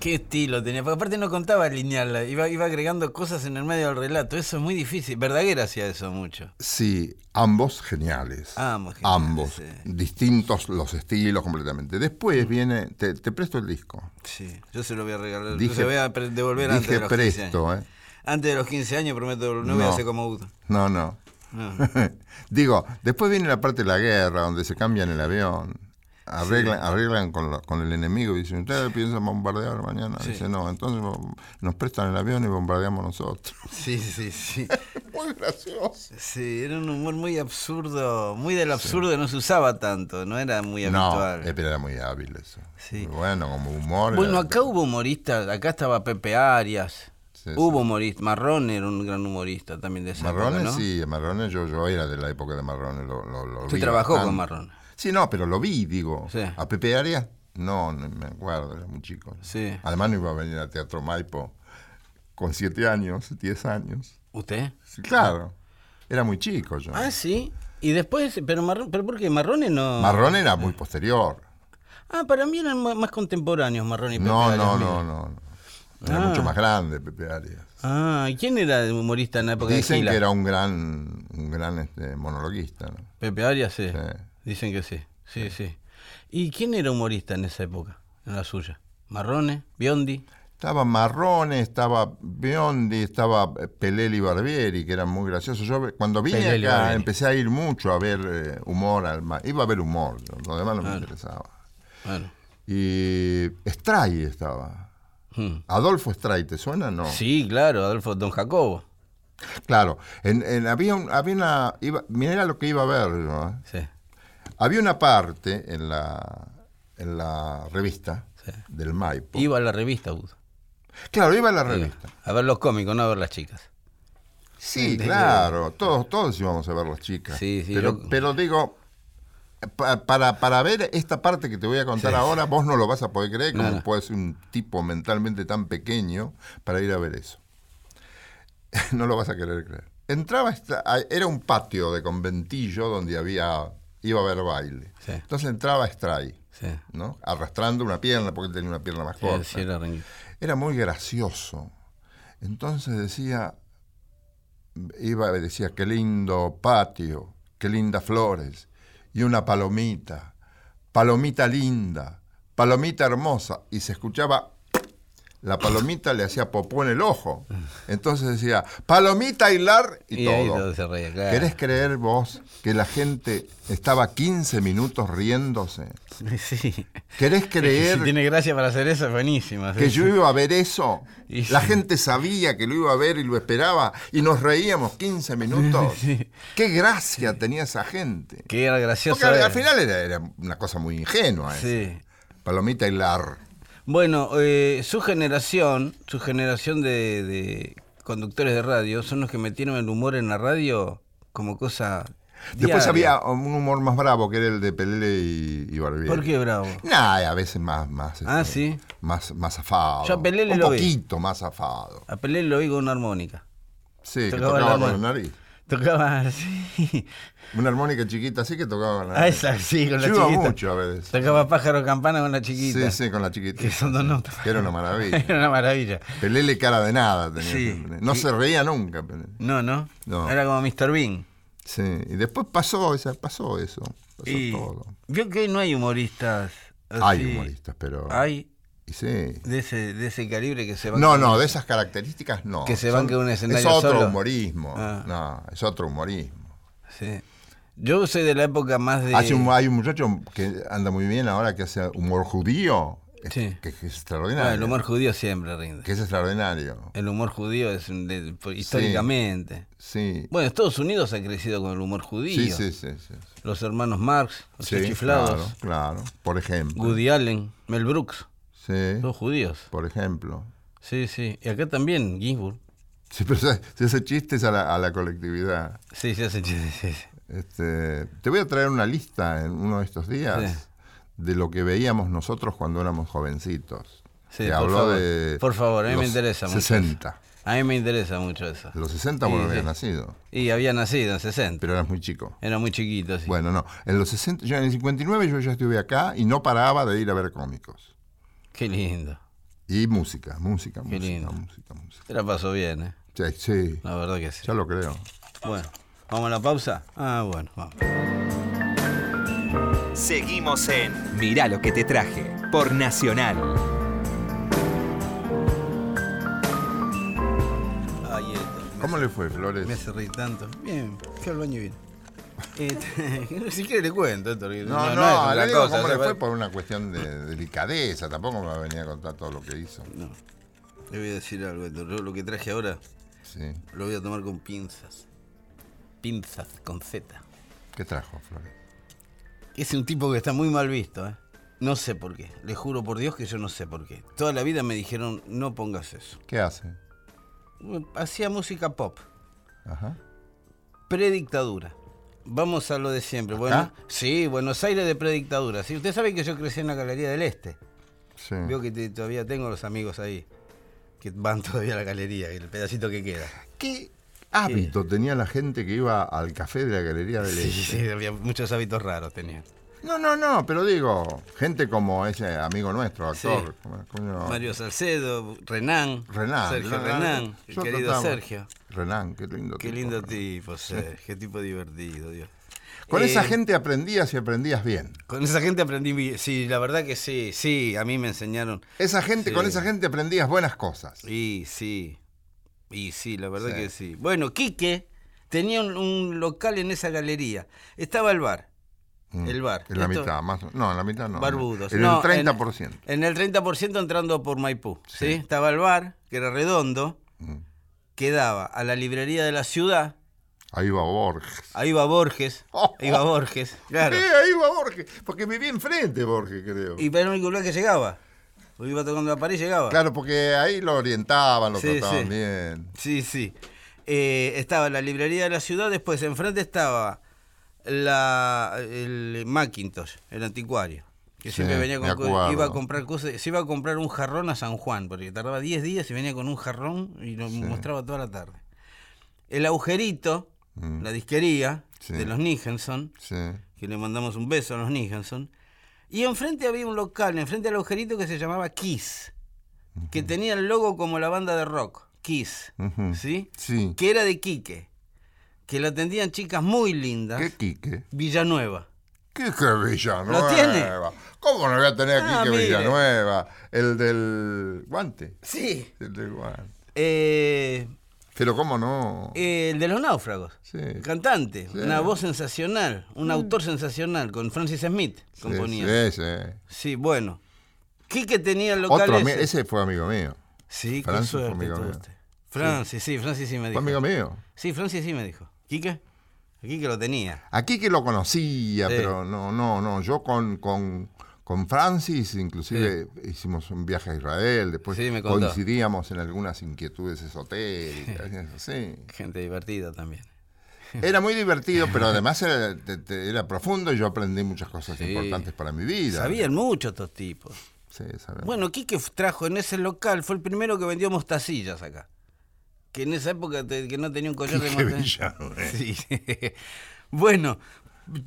Qué estilo tenía. Porque aparte no contaba lineal, iba, iba agregando cosas en el medio del relato. Eso es muy difícil. Verdaguer hacía eso mucho. Sí, ambos geniales. Ambos geniales, Ambos. sí. Distintos los estilos completamente. Después viene, te, te presto el disco. Sí, yo se lo voy a regalar. Dije- se voy a devolver antes dije de los 15 presto, años. ¿eh? Antes de los 15 años prometo, no, voy a No. hacer como Udo. No, no. No. Digo, después viene la parte de la guerra, donde se cambian el avión. Arreglan, arreglan con, la- con el enemigo y dicen, ¿ustedes piensan bombardear mañana? Sí. Dice, no, entonces nos prestan el avión y bombardeamos nosotros. Sí, sí, sí. Muy gracioso. Sí, era un humor muy absurdo. Muy del absurdo no se usaba tanto, no era muy No, habitual. eh, pero era muy hábil eso. Sí. Muy bueno, como humor. Bueno, era- acá hubo humoristas, acá estaba Pepe Arias. Sí, hubo sí. humoristas, Marrón era un gran humorista también de esa Marrones, época, ¿no? sí, Marrones, yo, yo era de la época de Marrones. Lo, lo, lo Usted vi trabajó bastante. con Marrón. Sí, no, pero lo vi, digo. Sí. ¿A Pepe Arias? No, no me acuerdo, era muy chico. Sí. Además no iba a venir al Teatro Maipo con siete años, diez años. ¿Usted? Sí, claro. Era muy chico yo. Ah, sí. Y después, pero Marrón, pero ¿por qué? Marrón no. Marrón era muy posterior. Ah, para mí eran más contemporáneos Marrón y Pepe No, Arias, no, no, no. no. Era Ah. mucho más grande Pepe Arias. Ah, ¿y quién era el humorista en la época de Dicen Gila? que era un gran, un gran este, monologuista, ¿no? Pepe Arias, sí. Sí. Dicen que sí. Sí, sí. ¿Y quién era humorista en esa época? En la suya. Marrone, Biondi. Estaba Marrone, estaba Biondi, estaba eh, Pelé y Barbieri, que eran muy graciosos. Yo cuando vine acá Barbieri. empecé a ir mucho a ver eh, humor. Al ma- Iba a ver humor, lo demás no me Claro. interesaba. Bueno. Y Stray estaba. Hmm. Adolfo Stray, ¿te suena? No. Sí, claro, Adolfo Don Jacobo. Claro, en, en- había, un- había una... Iba, mira lo que iba a ver yo. ¿eh? Sí. Había una parte en la, en la revista Sí. del Maipo. Iba a la revista, Udo. claro, iba a la Iba. revista. A ver los cómicos, no a ver las chicas. Sí, De- claro, todos, todos íbamos a ver las chicas. Sí, sí, pero, pero digo, pa- para, para ver esta parte que te voy a contar Sí. ahora, vos no lo vas a poder creer, como No, puede ser un tipo mentalmente tan pequeño para ir a ver eso. no lo vas a querer creer. Entraba, esta- era un patio de conventillo donde había, iba a haber baile. Sí. Entonces entraba Stray, Sí. ¿no? Arrastrando una pierna, porque él tenía una pierna más corta. sí, era. Era muy gracioso. Entonces decía, iba y decía, qué lindo patio, qué lindas flores, y una palomita, palomita linda, palomita hermosa, y se escuchaba, la palomita le hacía popó en el ojo. Entonces decía, palomita hilar y, Y todo. todo se reía, claro. ¿Querés creer vos que la gente estaba 15 minutos riéndose? Sí. ¿Querés creer si tiene gracia para hacer eso, es buenísima. que yo iba a ver eso. Y La sí. gente sabía que lo iba a ver y lo esperaba y nos reíamos 15 minutos. Sí. Qué gracia tenía esa gente. Que era gracioso. Porque al, final era, era una cosa muy ingenua. esa. Sí. Palomita y lar. Bueno, eh, su generación, su generación de, de conductores de radio, son los que metieron el humor en la radio como cosa Después Diaria. había un humor más bravo que era el de Pelele y, y Barbieri. ¿Por qué bravo? Nah, a veces más, más, Ah, este, sí. más, más zafado. Yo a Pelele un lo vi. poquito más zafado. A Pelé lo oí con una armónica. Sí, que Tocaba tocaba la con la nariz. Tocaba así. Una armónica chiquita así que tocaba con la Ah, esa, sí, con la Yo iba chiquita. mucho a veces. Tocaba pájaro campana con la chiquita. Sí, sí, con la chiquita. Que son dos notas. Que era una maravilla. Era una maravilla. Pelele cara de nada tenía. Sí. No se reía nunca. No, no. No. Era como Mr. Bean. Sí, y después pasó, esa, pasó eso. Pasó Y todo. vio que hoy no hay humoristas. Hay así. humoristas, pero. Hay sí. de ese, de ese calibre que se van. No, no, de esas características no. Que se banque un escenario Es otro solo. humorismo. Ah. No, es otro humorismo. Sí. Yo soy de la época más de. Hace un- hay un muchacho que anda muy bien ahora que hace humor judío. Sí. Que, que es extraordinario. Ah, el humor judío siempre rinde. Que es extraordinario. El humor judío es de- por- históricamente. Sí. Bueno, Estados Unidos ha crecido con el humor judío. Sí, sí, sí. Los hermanos Marx, los chiflados, claro, claro. Por ejemplo. Woody Allen, Mel Brooks, Sí, todos judíos. por ejemplo. Sí, sí. Y acá también, Ginsburg. Sí, pero se, se hace chistes a la, a la colectividad. Sí, se hace chiste, sí, sí. Este, te voy a traer una lista en uno de estos días Sí. de lo que veíamos nosotros cuando éramos jovencitos. Sí, por habló favor. de. Por favor, a mí me interesa mucho 60. A mí me interesa mucho eso. Los 60 Sí, vos habías nacido, Y había nacido en 60. pero eras muy chico. Era muy chiquito, sí. Bueno, no. En los 60, yo en el 59 yo ya estuve acá y no paraba de ir a ver cómicos. Qué lindo. Y música, música, Qué música, lindo. música, música. Te la pasó bien, ¿eh? Sí, sí, La verdad que sí. ya lo creo. Bueno, ¿vamos a la pausa? Ah, bueno, vamos. Seguimos en Mirá lo que te traje por Nacional. Ay, esto. ¿Cómo le fue, Flores? Me hace reír tanto. Bien, fui al baño bien. Este, si quiere le cuento esto. No, no, otra le digo cosa, cómo o sea, le fue por una cuestión de delicadeza. Tampoco me va a venir a contar todo lo que hizo. No, le voy a decir algo. Yo lo que traje ahora Sí. lo voy a tomar con pinzas. Pinzas, con Z. ¿Qué trajo, Flores? Es un tipo que está muy mal visto, ¿eh? No sé por qué. Le juro por Dios que yo no sé por qué. Toda la vida me dijeron, no pongas eso. ¿Qué hace? Hacía música pop. Ajá. Predictadura. Vamos a lo de siempre. Bueno, sí, Buenos Aires de predictadura. Sí, usted sabe que yo crecí en la Galería del Este. Sí. Veo que te- todavía tengo los amigos ahí que van todavía a la galería, el pedacito que queda. ¿Qué hábito tenía la gente que iba al café de la Galería del Sí, Este? sí, había muchos hábitos raros tenían. No, no, no, pero digo, gente como ese amigo nuestro, actor. Sí. ¿cómo- cómo- Mario Salcedo, Renán, Renan. Sergio Renán, el Yo querido Sergio. Renan, qué lindo Qué tipo, lindo Renan. tipo, Sergio, qué tipo divertido, Dios. Con Eh, esa gente aprendías y aprendías bien. Con esa gente aprendí, bi- sí, la verdad que sí, sí, a mí me enseñaron. Esa gente, Sí. con esa gente aprendías buenas cosas. Y sí, y sí, la verdad Sí. que sí. Bueno, Quique tenía un, un local en esa galería. Estaba el bar, Mm. el bar. En la Esto- mitad, más. No, en la mitad no. Barbudos. En No, el 30%. En, el 30% entrando por Maipú. ¿sí? Sí. Estaba el bar, que era redondo, Mm. que daba a la librería de la ciudad. Ahí va Borges. Ahí va Borges. Oh. Ahí va Borges, claro. Ahí va Borges. Porque vivía enfrente Borges, creo. Y era el único lugar que llegaba. O iba tocando la pared y llegaba. Claro, porque ahí lo orientaban, lo Sí, trataban sí. bien. Sí, sí. Eh, estaba la librería de la ciudad, después enfrente estaba la, el Macintosh, el anticuario. Que Sí, siempre venía con co- acuerdo. iba a comprar cosas, se iba a comprar un jarrón a San Juan, porque tardaba 10 días y venía con un jarrón y lo mostraba toda la tarde. El agujerito, Mm. la disquería Sí. de los Nijenson, que le mandamos un beso a los Nijenson. Y enfrente había un local, enfrente del agujerito que se llamaba Kiss, que tenía el logo como la banda de rock, Kiss. ¿sí? Sí. Que era de Quique, que lo atendían chicas muy lindas. ¿Qué Quique? Villanueva. ¿Qué que Villanueva? ¿Lo tiene? ¿Cómo no voy a tener Ah, Quique mire. Villanueva? El del guante. Sí. El del guante. Eh, Pero ¿cómo no? eh, el de los náufragos. Sí. Cantante, Sí. una voz sensacional, un autor sensacional, con Francis Smith componía. sí, sí. Sí, bueno. Quique tenía el local Otro ese. ese fue amigo mío. Sí, qué Francis fue suerte amigo mío. usted. Francis, sí, Francis sí me Fue dijo. amigo mío. Sí, Francis sí me dijo. ¿Quique? Quique lo tenía. Aquí que lo conocía, Sí. pero no, no, no. Yo con, con, con Francis, inclusive hicimos un viaje a Israel, después Sí, coincidíamos en algunas inquietudes esotéricas, eso, sí. Gente divertida también. Era muy divertido, pero además era, era profundo y yo aprendí muchas cosas importantes para mi vida. Sabían mucho estos tipos. Sí, sabían. Bueno, Quique trajo en ese local, fue el primero que vendió mostacillas acá. Que en esa época te- que no tenía un collar de Quique. Villanueva. Sí. bueno,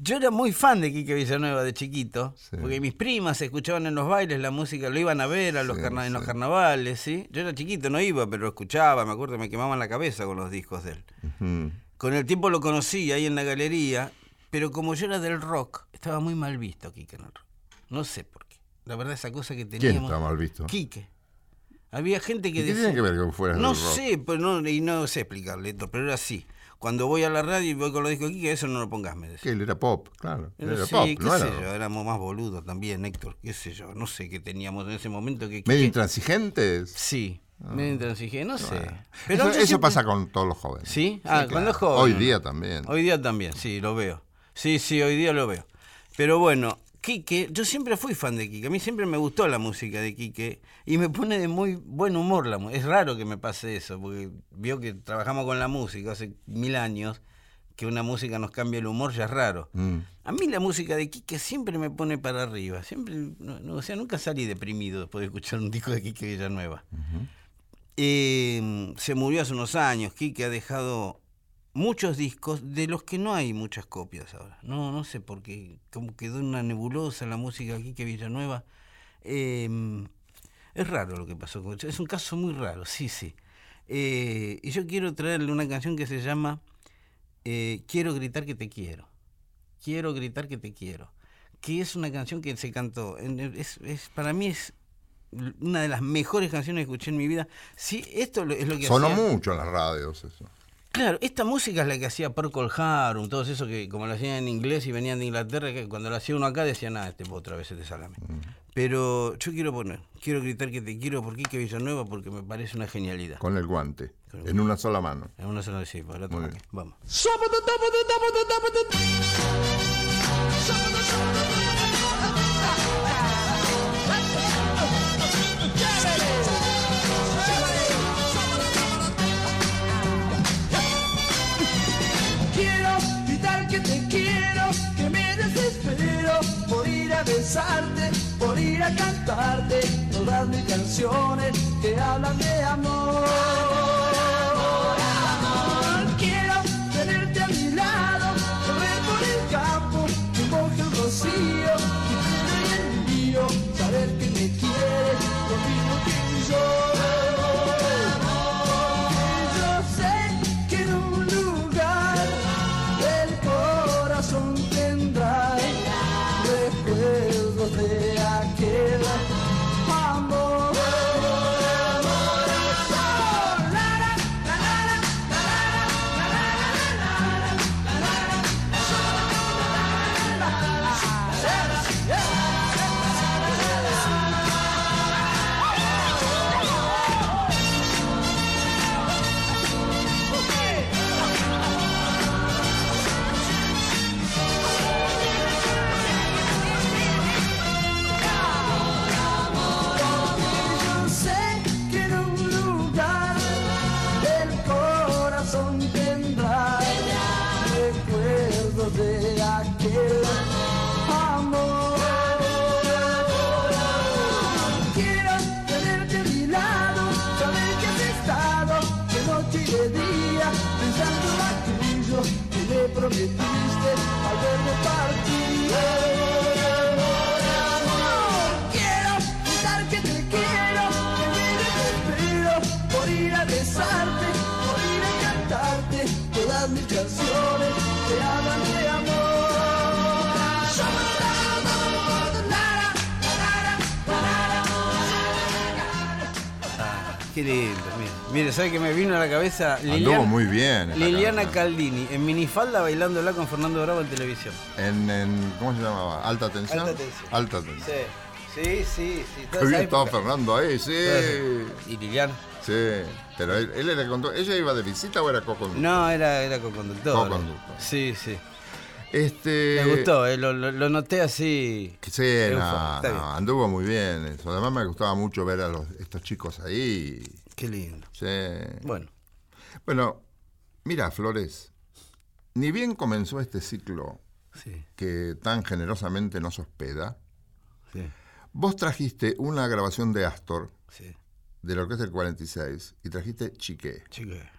yo era muy fan de Quique Villanueva de chiquito, Sí. porque mis primas escuchaban en los bailes la música, lo iban a ver a los Sí, carna- en los carnavales, ¿sí? Yo era chiquito, no iba, pero lo escuchaba, me acuerdo, me quemaban la cabeza con los discos de él. Con el tiempo lo conocí ahí en la galería, pero como yo era del rock, estaba muy mal visto Quique en el rock. No sé por qué. La verdad, esa cosa que teníamos. ¿Quién está mal visto? Quique. Había gente que ¿Y qué decía. tiene que ver con fuera No sé, pero no, y no sé explicarle esto, pero era así. Cuando voy a la radio y voy con los discos de Quique, eso no lo pongas, me Que decía. él era pop, claro. Él Pero era sí, pop, qué no sé era yo, éramos más boludos también, Héctor, qué sé yo, no sé qué teníamos en ese momento que Medio Quique- intransigentes. Sí, medio intransigente, no sé. Bueno. Pero eso yo eso siempre- pasa con todos los jóvenes. ¿Sí? Ah, cuando es joven. Hoy ¿no? día también. Hoy día también, sí, lo veo. Sí, sí, hoy día lo veo. Pero bueno, Quique, yo siempre fui fan de Quique. A mí siempre me gustó la música de Quique y me pone de muy buen humor la música. Es raro que me pase eso, porque vio que trabajamos con la música hace mil años, que una música nos cambia el humor ya es raro. Mm. A mí la música de Quique siempre me pone para arriba. Siempre, no- no, o sea, nunca salí deprimido después de escuchar un disco de Quique Villanueva. Eh, se murió hace unos años. Quique ha dejado muchos discos de los que no hay muchas copias ahora. No, no sé por qué. Como quedó una nebulosa la música de Quique Villanueva. Eh, es raro lo que pasó con Es un caso muy raro, sí, sí. Eh, y yo quiero traerle una canción que se llama eh, Quiero gritar que te quiero. Quiero gritar que te quiero. Que es una canción que se cantó. Es, es- para mí es una de las mejores canciones que escuché en mi vida. Sí, esto es lo que Sonó hacía- mucho en las radios eso. Claro, esta música es la que hacía Procol Harum, todos esos que como lo hacían en inglés y venían de Inglaterra, que cuando lo hacía uno acá decían, nada, este otra vez este salame. Pero yo quiero poner, quiero gritar que te quiero por Quique Villanueva porque me parece una genialidad. Con el guante. Con el En una sola mano. En una sola sí, para la otra Muy aquí. bien. Vamos. Por ir a cantarte todas mis canciones que hablan de amor. ¿Sabe que me vino a la cabeza Anduvo muy bien. Liliana. Caldini, en minifalda bailándola con Fernando Bravo en televisión. En, en- ¿Cómo se llamaba? ¿Alta tensión? Alta tensión. Alta tensión. Sí, sí, sí. sí toda. Fernando ahí, sí. Y Liliana. Sí. Pero él, él era conductor. ¿Ella iba de visita o era co-conductor? No, era, era co-conductor. Co-conductor. Sí, sí. Este. Me gustó, eh, lo, lo- lo noté así. Sí, no, anduvo muy bien eso. Además me gustaba mucho ver a los- estos chicos ahí. Qué lindo. Sí. Bueno, Bueno, mira, Flores. ni bien comenzó este ciclo Sí, que tan generosamente nos hospeda, sí, vos trajiste una grabación de Astor, sí. de la orquesta del 46, y trajiste Chiqué. Chique.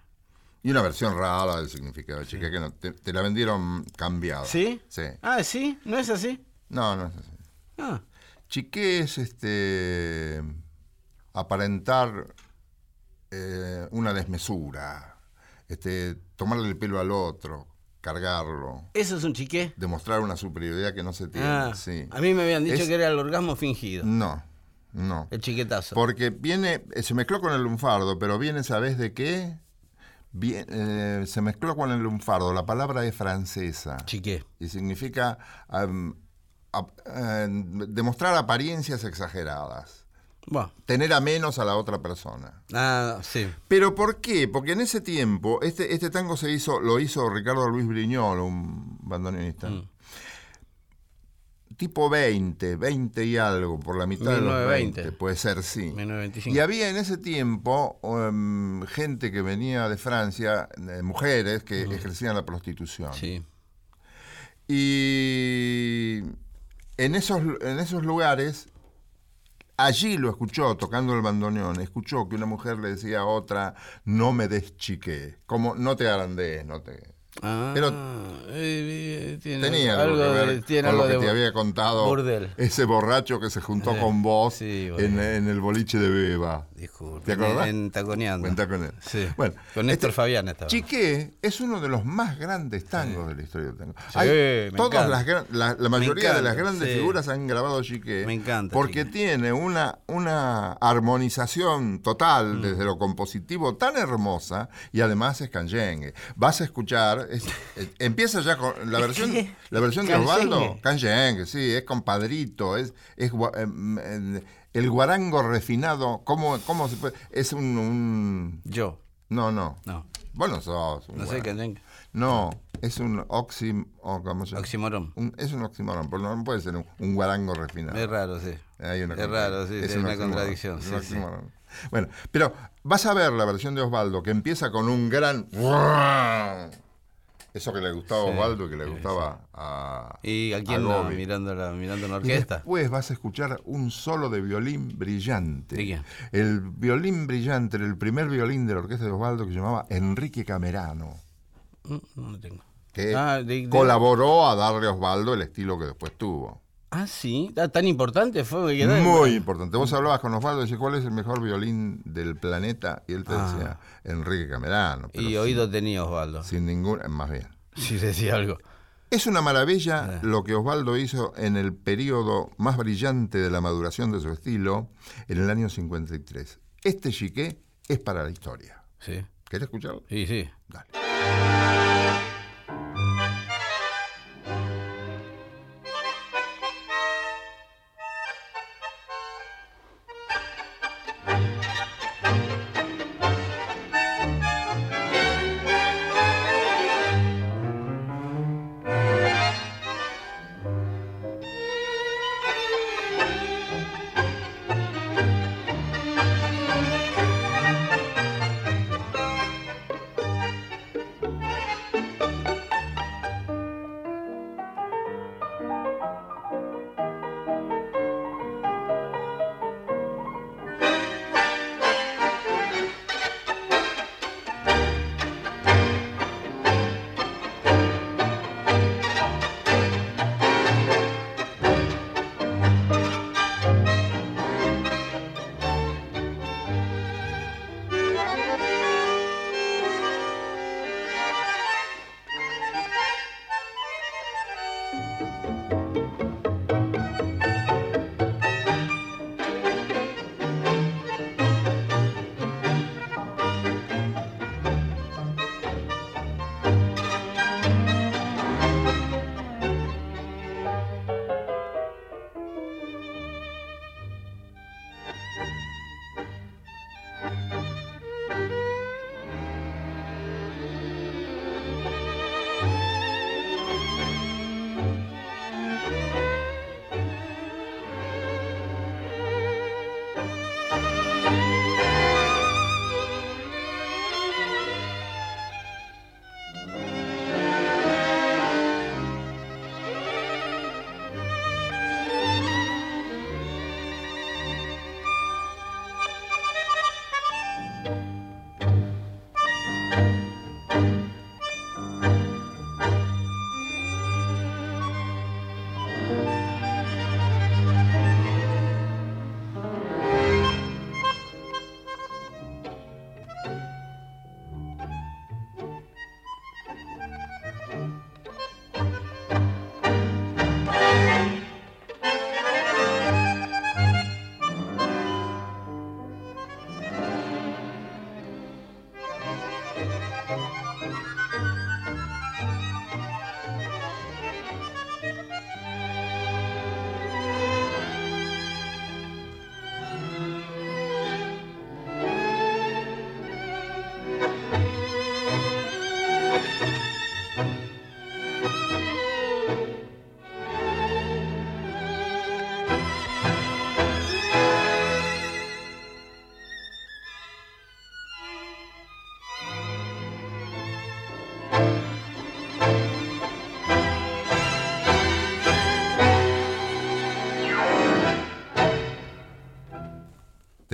Y una versión rara del significado de Chiqué, que no, te, te la vendieron cambiada. ¿Sí? Sí. Ah, ¿sí? ¿No es así? No, no es así. Ah, Chiqué es este aparentar eh, una desmesura, este, tomarle el pelo al otro, cargarlo, ¿eso es un chiqué? demostrar una superioridad que no se tiene. Ah, sí. a mí me habían dicho Es- que era el orgasmo fingido, No, no. el chiquetazo. Porque viene, eh, se mezcló con el lunfardo, pero viene, ¿sabes de qué? Bien, eh, se mezcló con el lunfardo. La palabra es francesa Chiqué. y significa eh, demostrar apariencias exageradas. Bueno, Tener a menos a la otra persona. ah, sí. ¿Pero por qué? Porque en ese tiempo, este, este tango se hizo, lo hizo Ricardo Luis Briñol, un bandoneonista. Mm. Tipo 20, 20 y algo, por la mitad de los 1920. 20, puede ser, sí. 1925. Y había en ese tiempo um, gente que venía de Francia, eh, mujeres que ejercían la prostitución. Sí. Y en esos, en esos lugares, allí lo escuchó tocando el bandoneón, escuchó que una mujer le decía a otra, no me deschique, como no te agrandes, no te... Ah, Pero eh, eh, tiene Tenía algo, que de- ver tiene con lo algo que de te había contado burdel. ese borracho que se juntó Eh, con vos sí, en, bueno. en el boliche de Beba. Disculpe. ¿Te acordás? En, en Taconeando. Sí. Bueno, con Néstor este- Fabián estaba. Chiqué es uno de los más grandes tangos de la historia del tango. Sí, Hay- me todas encanta. las la, la mayoría de las grandes figuras han grabado Chiqué. Me encanta, Porque Chiqué. tiene una, una armonización Mm. total desde lo compositivo tan hermosa y además es canyengue. Vas a escuchar, es- eh, empieza ya con la versión, la versión de. Osvaldo. Canyengue, sí, es compadrito, es, es em, em, el guarango refinado. ¿Cómo, cómo se puede? Es un- un Yo. no, no. No. Vos no sos un No sé qué. No, es un oxim... o ¿cómo se llama? Oxímoron. Un- es un oxímoron, pero no puede ser un, un guarango refinado. Es raro, sí. Hay una es raro, sí. es Es un una contradicción. es Sí, un sí. Bueno, pero vas a ver la versión de Osvaldo que empieza con un gran... Eso que le gustaba a Sí, Osvaldo y que le sí, gustaba a... ¿Y a quién a no? Mirando la, mirando la Y orquesta. después vas a escuchar un solo de violín brillante. ¿De quién? El violín brillante, era el primer violín de la orquesta de Osvaldo que se llamaba Enrique Camerano, Mm, No lo tengo. que Ah, de- de- colaboró a darle a Osvaldo el estilo que después tuvo. Ah, sí. Ah, ¿Tan importante fue? Muy importante. Vos hablabas con Osvaldo y decías, ¿cuál es el mejor violín del planeta? Y él te Ah. decía, Enrique Camerano. pero Y sin- oído tenía Osvaldo. Sin ningún... Más bien. Si decía algo. Es una maravilla Eh. lo que Osvaldo hizo en el periodo más brillante de la maduración de su estilo, en el año 53. Este chiqué es para la historia. Sí. ¿Querés escucharlo? Sí, sí. Dale.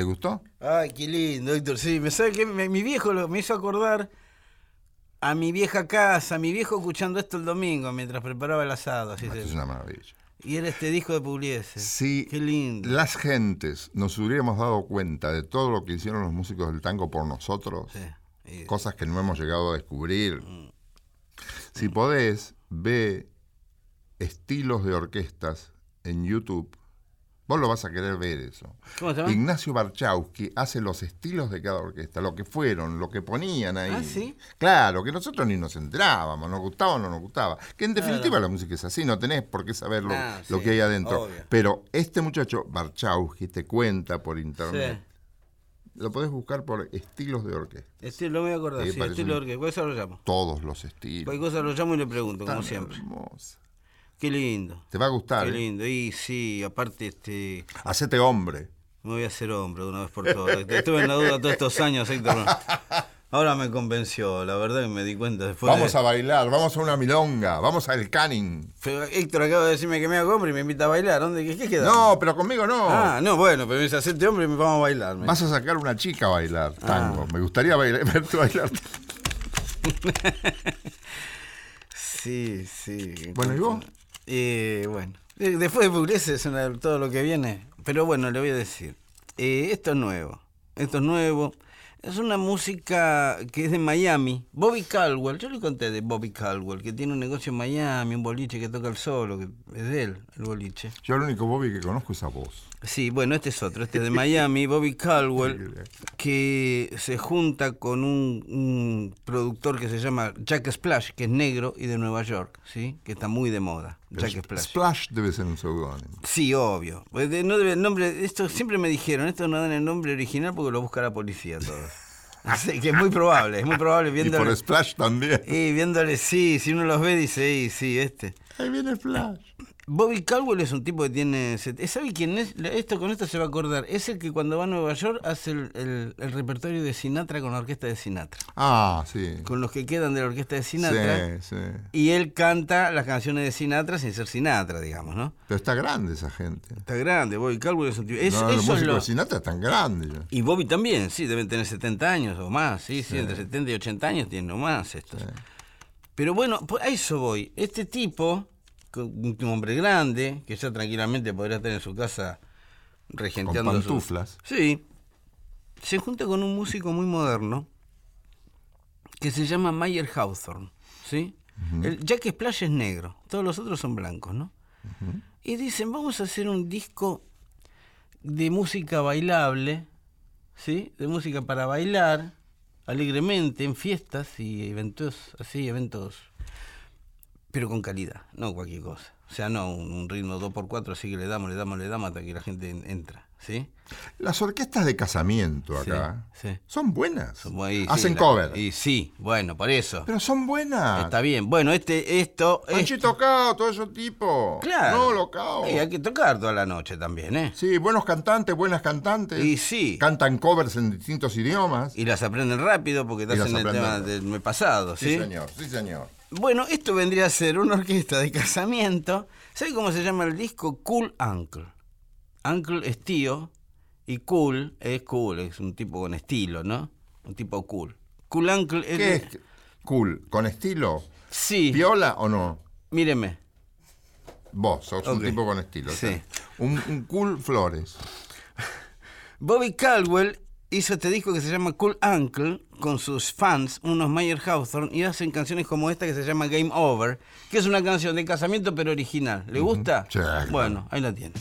¿Te gustó? Ay, qué lindo, Héctor. Sí, me sabe que mi viejo lo- me hizo acordar a mi vieja casa, a mi viejo escuchando esto el domingo mientras preparaba el asado. así se- es una maravilla. Y era este disco de Pugliese. Si Qué lindo. las gentes nos hubiéramos dado cuenta de todo lo que hicieron los músicos del tango por nosotros, Sí, y- cosas que no hemos llegado a descubrir. Si podés, ve estilos de orquestas en YouTube. Vos lo vas a querer ver eso. ¿Cómo se llama? Ignacio Barchowski hace los estilos de cada orquesta, lo que fueron, lo que ponían ahí. Ah, ¿sí? Claro, que nosotros ni nos enterábamos, nos gustaba o no nos gustaba. Que en definitiva la música es así, no tenés por qué saber lo, Ah, lo sí, que hay adentro. obvio. Pero este muchacho, Barchowski, te cuenta por internet. Lo podés buscar por estilos de orquesta. Este lo voy a acordar, Sí, sí, estilo un- orquesta. Cosa lo llamo. Todos los estilos. Cualquier cosa lo llamo y le pregunto, como siempre. hermosa. Qué lindo. Te va a gustar. Qué ¿eh? lindo. Y sí, aparte, este. Hacete hombre. Me voy a hacer hombre de una vez por todas. Estuve en la duda todos estos años, Héctor. Ahora me convenció, la verdad que me di cuenta después. Vamos de... a bailar, vamos a una milonga, vamos al canning. Pero Héctor acaba de decirme que me hago hombre y me invita a bailar. ¿Dónde? ¿Qué, qué queda? No, pero conmigo no. Ah, no, bueno, pero me dice, hacete hombre y me vamos a bailar. me Vas a sacar una chica a bailar Ah. tango. Me gustaría bailar, verte bailar. Sí, sí. Bueno, ¿y vos? Eh, bueno, después de Pugliese todo lo que viene. Pero bueno, le voy a decir. Eh, esto es nuevo. Esto es nuevo. Es una música que es de Miami. Bobby Caldwell, yo le conté de Bobby Caldwell, que tiene un negocio en Miami, un boliche que toca el solo, que es de él, el boliche. Yo el único Bobby que conozco es a vos. Sí, bueno, este es otro, este es de Miami, Bobby Caldwell, que se junta con un, un productor que se llama Jack Splash, que es negro y de Nueva York, ¿sí? Que está muy de moda, Jack Splash. Splash debe ser un seudónimo. Sí, obvio. Pues no debe el nombre, esto siempre me dijeron, esto no dan el nombre original porque lo busca la policía todo. Así que es muy probable, es muy probable Y viéndole. por Splash también. Y viéndole, sí, si uno los ve dice, sí, sí, este. Ahí viene Splash. Bobby Caldwell es un tipo que tiene... set- ¿Sabe quién es? Esto con esto se va a acordar. Es el que cuando va a Nueva York hace el, el- el repertorio de Sinatra con la orquesta de Sinatra. Ah, sí. Con los que quedan de la orquesta de Sinatra. Sí, sí. Y él canta las canciones de Sinatra sin ser Sinatra, digamos, ¿no? Pero está grande esa gente. Está grande, Bobby Caldwell es un tipo... es- no, eso es lo- de Sinatra están grandes. Y Bobby también, sí, deben tener 70 años o más, sí, sí, entre 70 y 80 años tienen o más estos. Pero bueno, pues a eso voy. Este tipo, un hombre grande, que ya tranquilamente podría estar en su casa regenteando Con su- pantuflas. Sí. Se junta con un músico muy moderno que se llama Mayer Hawthorne, ¿sí? El Jack Splash es negro, todos los otros son blancos, ¿no? Y dicen, vamos a hacer un disco de música bailable, ¿sí? De música para bailar alegremente en fiestas y eventos así, eventos pero con calidad, no cualquier cosa. O sea, no un, un ritmo 2x4 así que le damos, le damos, le damos hasta que la gente en- entra, ¿sí? Las orquestas de casamiento acá sí. son buenas. Son Hacen la- cover. Y sí, bueno, por eso. Pero son buenas. Está bien. Bueno, este, esto. Panchito Cao, todo ese tipo. Claro. No, lo Cao. Y hay que tocar toda la noche también, ¿eh? Sí, buenos cantantes, buenas cantantes. Y sí. Cantan covers en distintos idiomas. Y las aprenden rápido porque las hacen el tema del mes pasado, ¿sí? Sí, señor, sí, señor. Bueno, esto vendría a ser una orquesta de casamiento. ¿Sabe cómo se llama el disco? Cool Uncle. Uncle es tío y cool es cool, es un tipo con estilo, ¿no? Un tipo cool. Cool Uncle es... ¿Qué es cool? ¿Con estilo? Sí, ¿Viola o no? míreme. Vos sos un tipo con estilo. Sí. o sea, Un, un cool Flores. Bobby Caldwell hizo este disco que se llama Cool Uncle con sus fans, unos Mayer Hawthorne, y hacen canciones como esta que se llama Game Over, que es una canción de casamiento pero original. ¿Le gusta? Sí, claro. Bueno, ahí la tiene.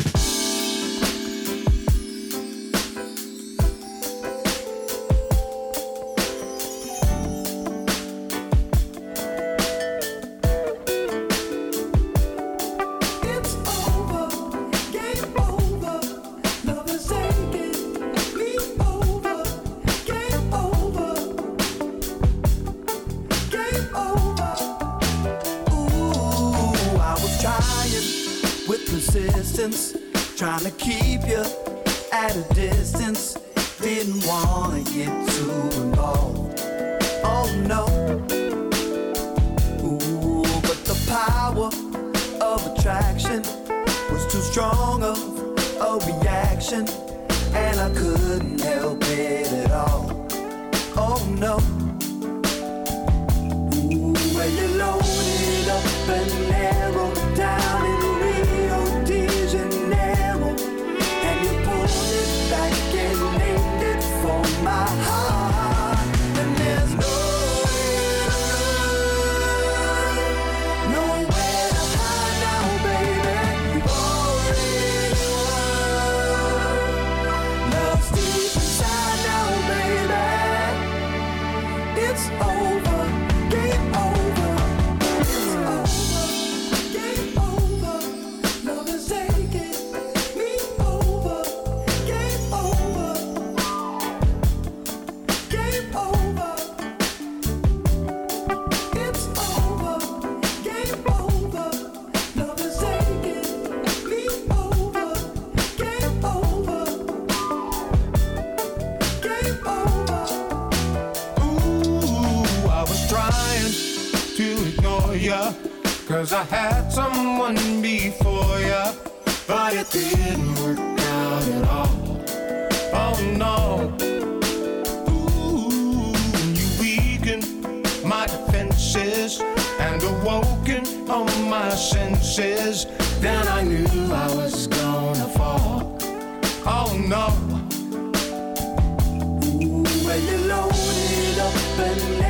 Cause I had someone before ya, but it didn't work out at all. Oh no. Ooh, you weakened my defenses and awoken on my senses. Then I knew I was gonna fall. Oh no. Ooh, well, you loaded up and